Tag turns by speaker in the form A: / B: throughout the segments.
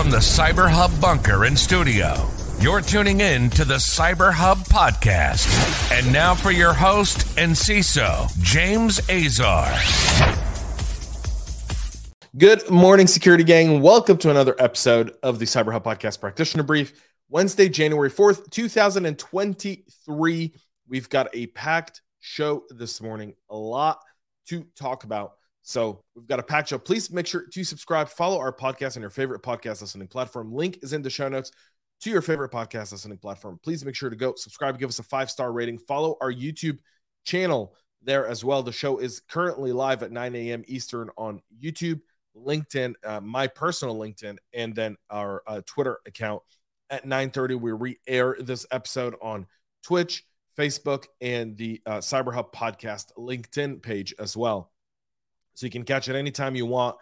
A: from the Cyber Hub bunker and studio. You're tuning in to the Cyber Hub podcast. And now for your host and CISO, James Azar.
B: Good morning, security gang. Welcome to another episode of the Cyber Hub podcast practitioner brief. Wednesday, January 4th, 2023. We've got a packed show this morning, a lot to talk about. So we've got a packed show. Please make sure to subscribe, follow our podcast on your favorite podcast listening platform. Link is in the show notes to your favorite podcast listening platform. Please make sure to go subscribe, give us a five star rating, follow our YouTube channel there as well. The show is currently live at 9 a.m. Eastern on YouTube, LinkedIn, uh, my personal LinkedIn, and then our uh, Twitter account at 9:30. We re-air this episode on Twitch, Facebook, and the uh, podcast LinkedIn page as well. So you can catch it anytime you want,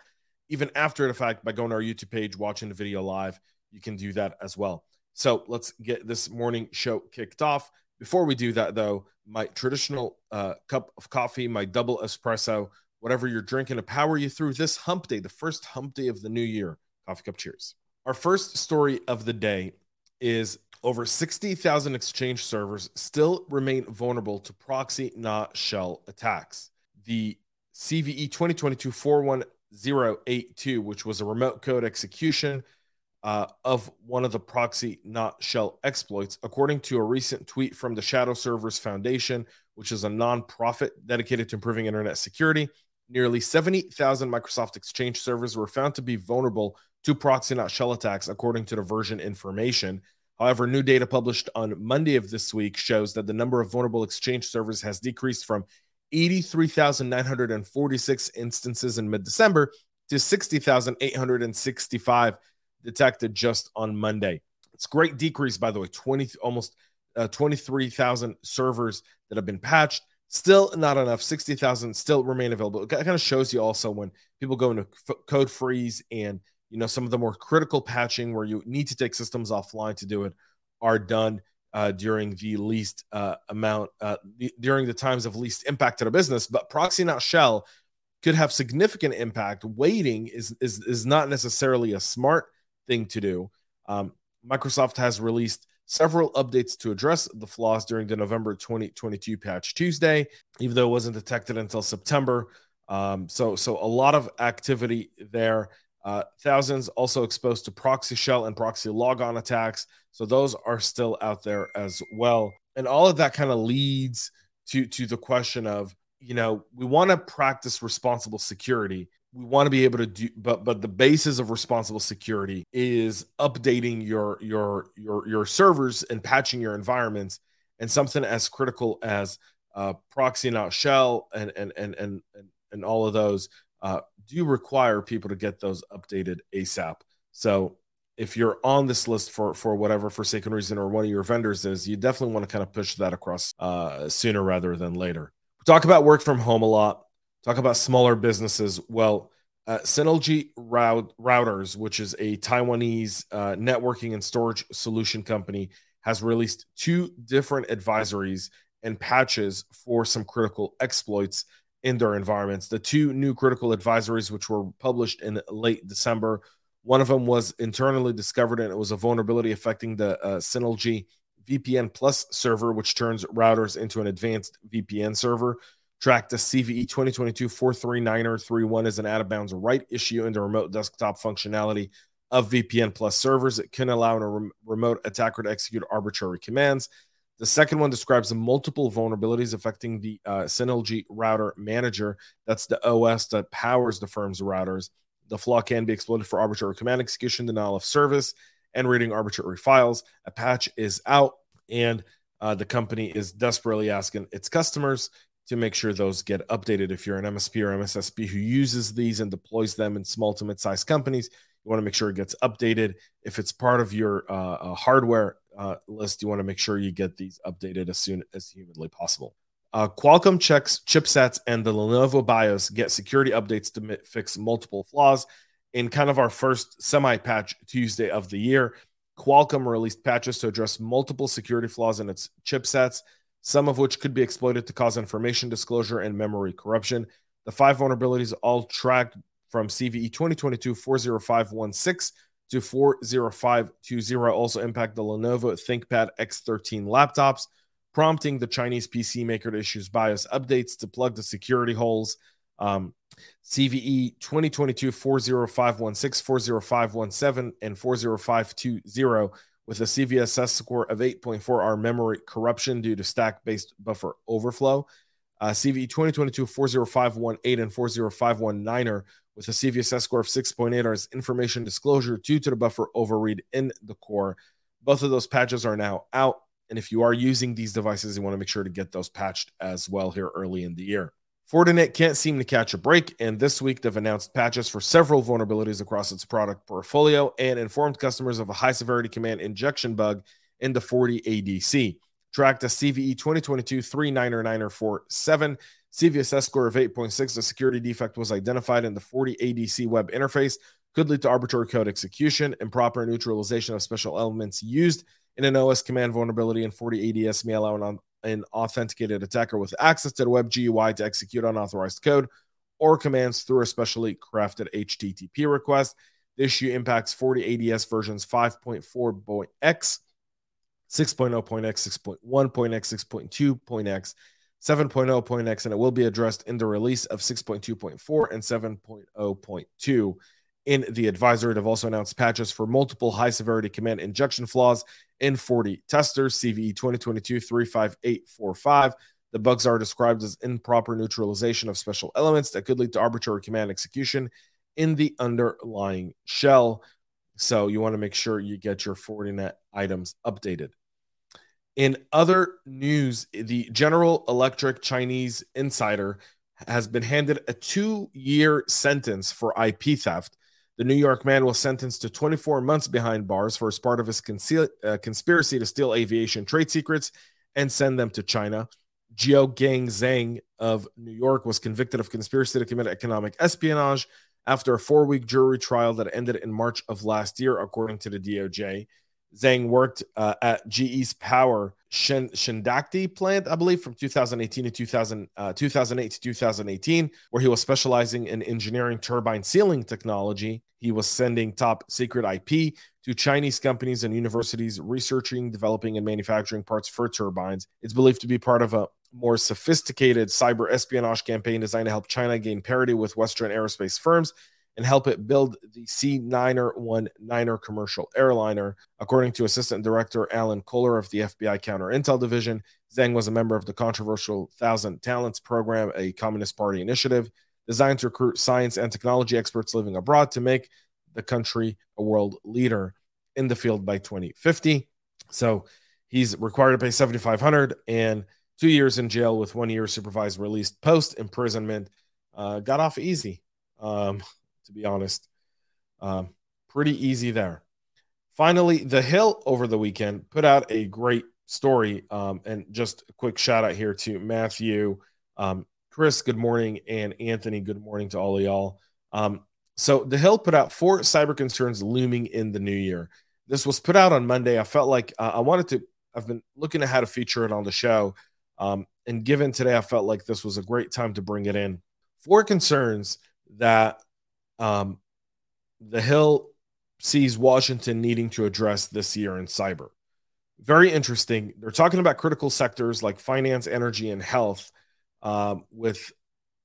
B: even after the fact by going to our YouTube page, watching the video live. You can do that as well. So let's get this morning show kicked off. Before we do that, though, my traditional uh, cup of coffee, my double espresso, whatever you're drinking to power you through this hump day, the first hump day of the new year. Coffee cup cheers. Our first story of the day is over 60,000 exchange servers still remain vulnerable to ProxyNotShell attacks. The CVE 2022 41082, which was a remote code execution uh, of one of the ProxyNotShell exploits, according to a recent tweet from the Shadow Servers Foundation, which is a nonprofit dedicated to improving internet security. Nearly 70,000 Microsoft Exchange servers were found to be vulnerable to ProxyNotShell attacks, according to the version information. However, new data published on Monday of this week shows that the number of vulnerable Exchange servers has decreased from 83,946 instances in mid December to 60,865 detected just on Monday. It's great decrease, by the way, 20 almost uh, 23,000 servers that have been patched. Still not enough. 60,000 still remain available. It kind of shows you also when people go into f- code freeze and you know some of the more critical patching where you need to take systems offline to do it are done uh, during the least uh, amount uh, the, during the times of least impact to the business. But ProxyNotShell could have significant impact. Waiting is is is not necessarily a smart thing to do. Um, Microsoft has released several updates to address the flaws during the November 2022 patch Tuesday, even though it wasn't detected until September. Um, so so a lot of activity there. Uh, thousands also exposed to ProxyShell and ProxyLogon attacks. So those are still out there as well. And all of that kind of leads to, to the question of, you know, we want to practice responsible security. We want to be able to do, but but the basis of responsible security is updating your your your your servers and patching your environments. And something as critical as uh, proxy not shell and and and and and all of those uh, do require people to get those updated ASAP. So if you're on this list for for whatever forsaken reason or one of your vendors is, you definitely want to kind of push that across uh, sooner rather than later. We talk about work from home a lot. Talk about smaller businesses. Well, uh, Synology Rout- Routers, which is a Taiwanese uh, networking and storage solution company, has released two different advisories and patches for some critical exploits in their environments. The two new critical advisories, which were published in late December, one of them was internally discovered, and it was a vulnerability affecting the uh, Synology VPN Plus server, which turns routers into an advanced VPN server. Track the CVE 2022 439er31 is an out of bounds right issue in the remote desktop functionality of VPN Plus servers. It can allow a rem- remote attacker to execute arbitrary commands. The second one describes the multiple vulnerabilities affecting the uh, Synology router manager. That's the OS that powers the firm's routers. The flaw can be exploited for arbitrary command execution, denial of service, and reading arbitrary files. A patch is out, and uh, the company is desperately asking its customers to make sure those get updated. If you're an MSP or MSSP who uses these and deploys them in small to mid sized companies, you want to make sure it gets updated. If it's part of your uh, uh, hardware uh, list, you want to make sure you get these updated as soon as humanly possible. Uh, Qualcomm checks chipsets and the Lenovo BIOS get security updates to fix multiple flaws. In kind of our first semi patch Tuesday of the year, Qualcomm released patches to address multiple security flaws in its chipsets, some of which could be exploited to cause information disclosure and memory corruption. The five vulnerabilities all tracked from CVE 2022 40516 to 40520 also impact the Lenovo ThinkPad X13 laptops, prompting the Chinese PC maker to issue BIOS updates to plug the security holes. Um, CVE 2022 40516, 40517, and 40520 with a CVSS score of 8.4 are memory corruption due to stack based buffer overflow. Uh, CVE 2022 40518 and 40519 with a CVSS score of 6.8 are information disclosure due to the buffer overread in the core. Both of those patches are now out. And if you are using these devices, you want to make sure to get those patched as well here early in the year. Fortinet can't seem to catch a break, and this week they've announced patches for several vulnerabilities across its product portfolio and informed customers of a high severity command injection bug in the FortiADC. Tracked a CVE 2022 39947 CVSS score of 8.6. A security defect was identified in the FortiADC web interface, could lead to arbitrary code execution, improper neutralization of special elements used in an OS command vulnerability, and FortiADC may allow an an authenticated attacker with access to the web GUI to execute unauthorized code or commands through a specially crafted HTTP request. The issue impacts FortiADC versions 5.4.x, 6.0.x, 6.1.x, 6.2.x, 7.0.x, and it will be addressed in the release of 6.2.4 and 7.0.2 in the advisory. They've also announced patches for multiple high severity command injection flaws in FortiTesters, CVE 2022 35845. The bugs are described as improper neutralization of special elements that could lead to arbitrary command execution in the underlying shell. So you want to make sure you get your Fortinet items updated. In other news, the General Electric Chinese insider has been handed a two year sentence for IP theft the New York man was sentenced to 24 months behind bars for as part of his conceal, uh, conspiracy to steal aviation trade secrets and send them to China. Jiao Gang Zhang of New York was convicted of conspiracy to commit economic espionage after a four week jury trial that ended in March of last year, according to the DOJ. Zhang worked uh, at GE's Power Shen- Schenectady plant, I believe, from 2018 to 2000, uh, 2008 to 2018, where he was specializing in engineering turbine sealing technology. He was sending top secret IP to Chinese companies and universities researching, developing, and manufacturing parts for turbines. It's believed to be part of a more sophisticated cyber espionage campaign designed to help China gain parity with Western aerospace firms and help it build the C919er commercial airliner. According to Assistant Director Alan Kohler of the FBI Counter Intel Division, Zhang was a member of the controversial Thousand Talents program, a Communist Party initiative designed to recruit science and technology experts living abroad to make the country a world leader in the field by 2050. So he's required to pay 7500 and two years in jail with one year supervised release post imprisonment. Uh, got off easy. Um, to be honest. Um, pretty easy there. Finally, The Hill over the weekend put out a great story. Um, and just a quick shout out here to Matthew, um, Chris, good morning, and Anthony, good morning to all of y'all. Um, so, The Hill put out four cyber concerns looming in the new year. This was put out on Monday. I felt like uh, I wanted to, I've been looking at how to feature it on the show. Um, and given today, I felt like this was a great time to bring it in. Four concerns that um, the Hill sees Washington needing to address this year in cyber. Very interesting. They're talking about critical sectors like finance, energy, and health, um, with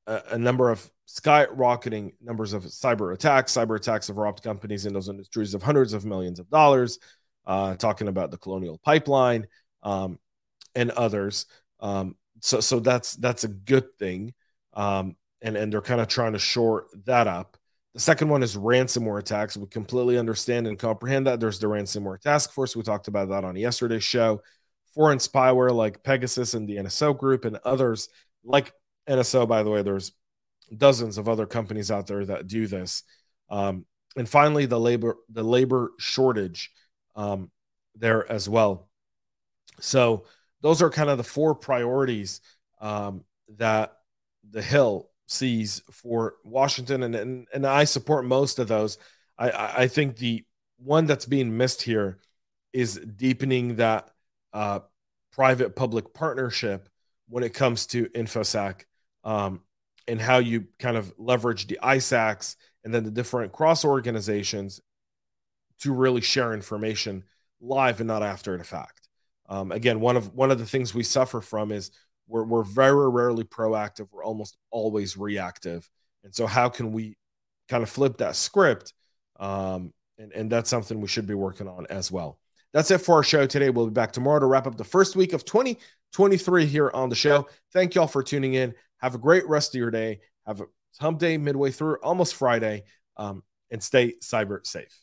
B: a, a, number of skyrocketing numbers of cyber attacks. Cyber attacks have robbed companies in those industries of hundreds of millions of dollars. Uh, talking about the Colonial Pipeline um, and others. Um, so, so that's that's a good thing, um, and and they're kind of trying to shore that up. The second one is ransomware attacks. We completely understand and comprehend that. There's the ransomware task force. We talked about that on yesterday's show. Foreign spyware like Pegasus and the NSO group and others like NSO, by the way, there's dozens of other companies out there that do this. Um, and finally, the labor the labor shortage um, there as well. So those are kind of the four priorities um, that the Hill sees for Washington, and and, and I support most of those. I, I think the one that's being missed here is deepening that uh, private public partnership when it comes to infosec um, and how you kind of leverage the ISACs and then the different cross organizations to really share information live and not after the fact. Um, again, one of one of the things we suffer from is we're we're very rarely proactive. We're almost always reactive. And so, how can we kind of flip that script? Um, and, and that's something we should be working on as well. That's it for our show today. We'll be back tomorrow to wrap up the first week of 2023 here on the show. Thank y'all for tuning in. Have a great rest of your day. Have a hump day midway through, almost Friday, um, and stay cyber safe.